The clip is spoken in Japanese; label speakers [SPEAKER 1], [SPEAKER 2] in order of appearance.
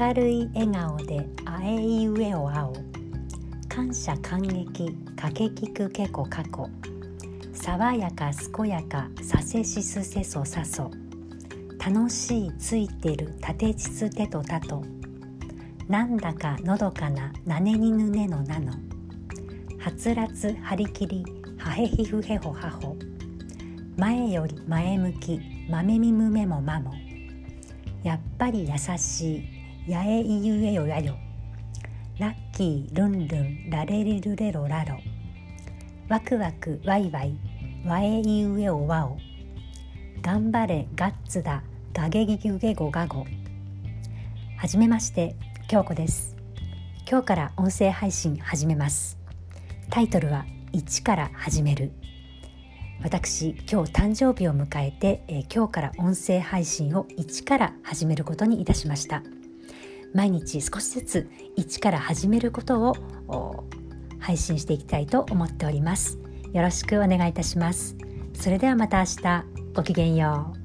[SPEAKER 1] 明るい笑顔であえいうえをあお感謝感激かけきくけこかこ。爽やか健やかさせしすせそさそ。楽しいついてるたてちつてとたと。なんだかのどかななねにぬねのなの。はつらつはりきりはへひふへほはほ。前より前向きまめみむめもまも。やっぱり優しい。やえいゆえよやよ。ラッキールンルンラレリルレロラロワクワクワイワイワエイウエオワオ頑張れガッツだガゲギギュゲゴガゴはじめまして京子です。今日から音声配信始めます。タイトルは1から始める。私今日誕生日を迎えて、え今日から音声配信を1から始めることにいたしました。毎日少しずつ一から始めることを配信していきたいと思っております。よろしくお願いいたします。それではまた明日。ごきげんよう。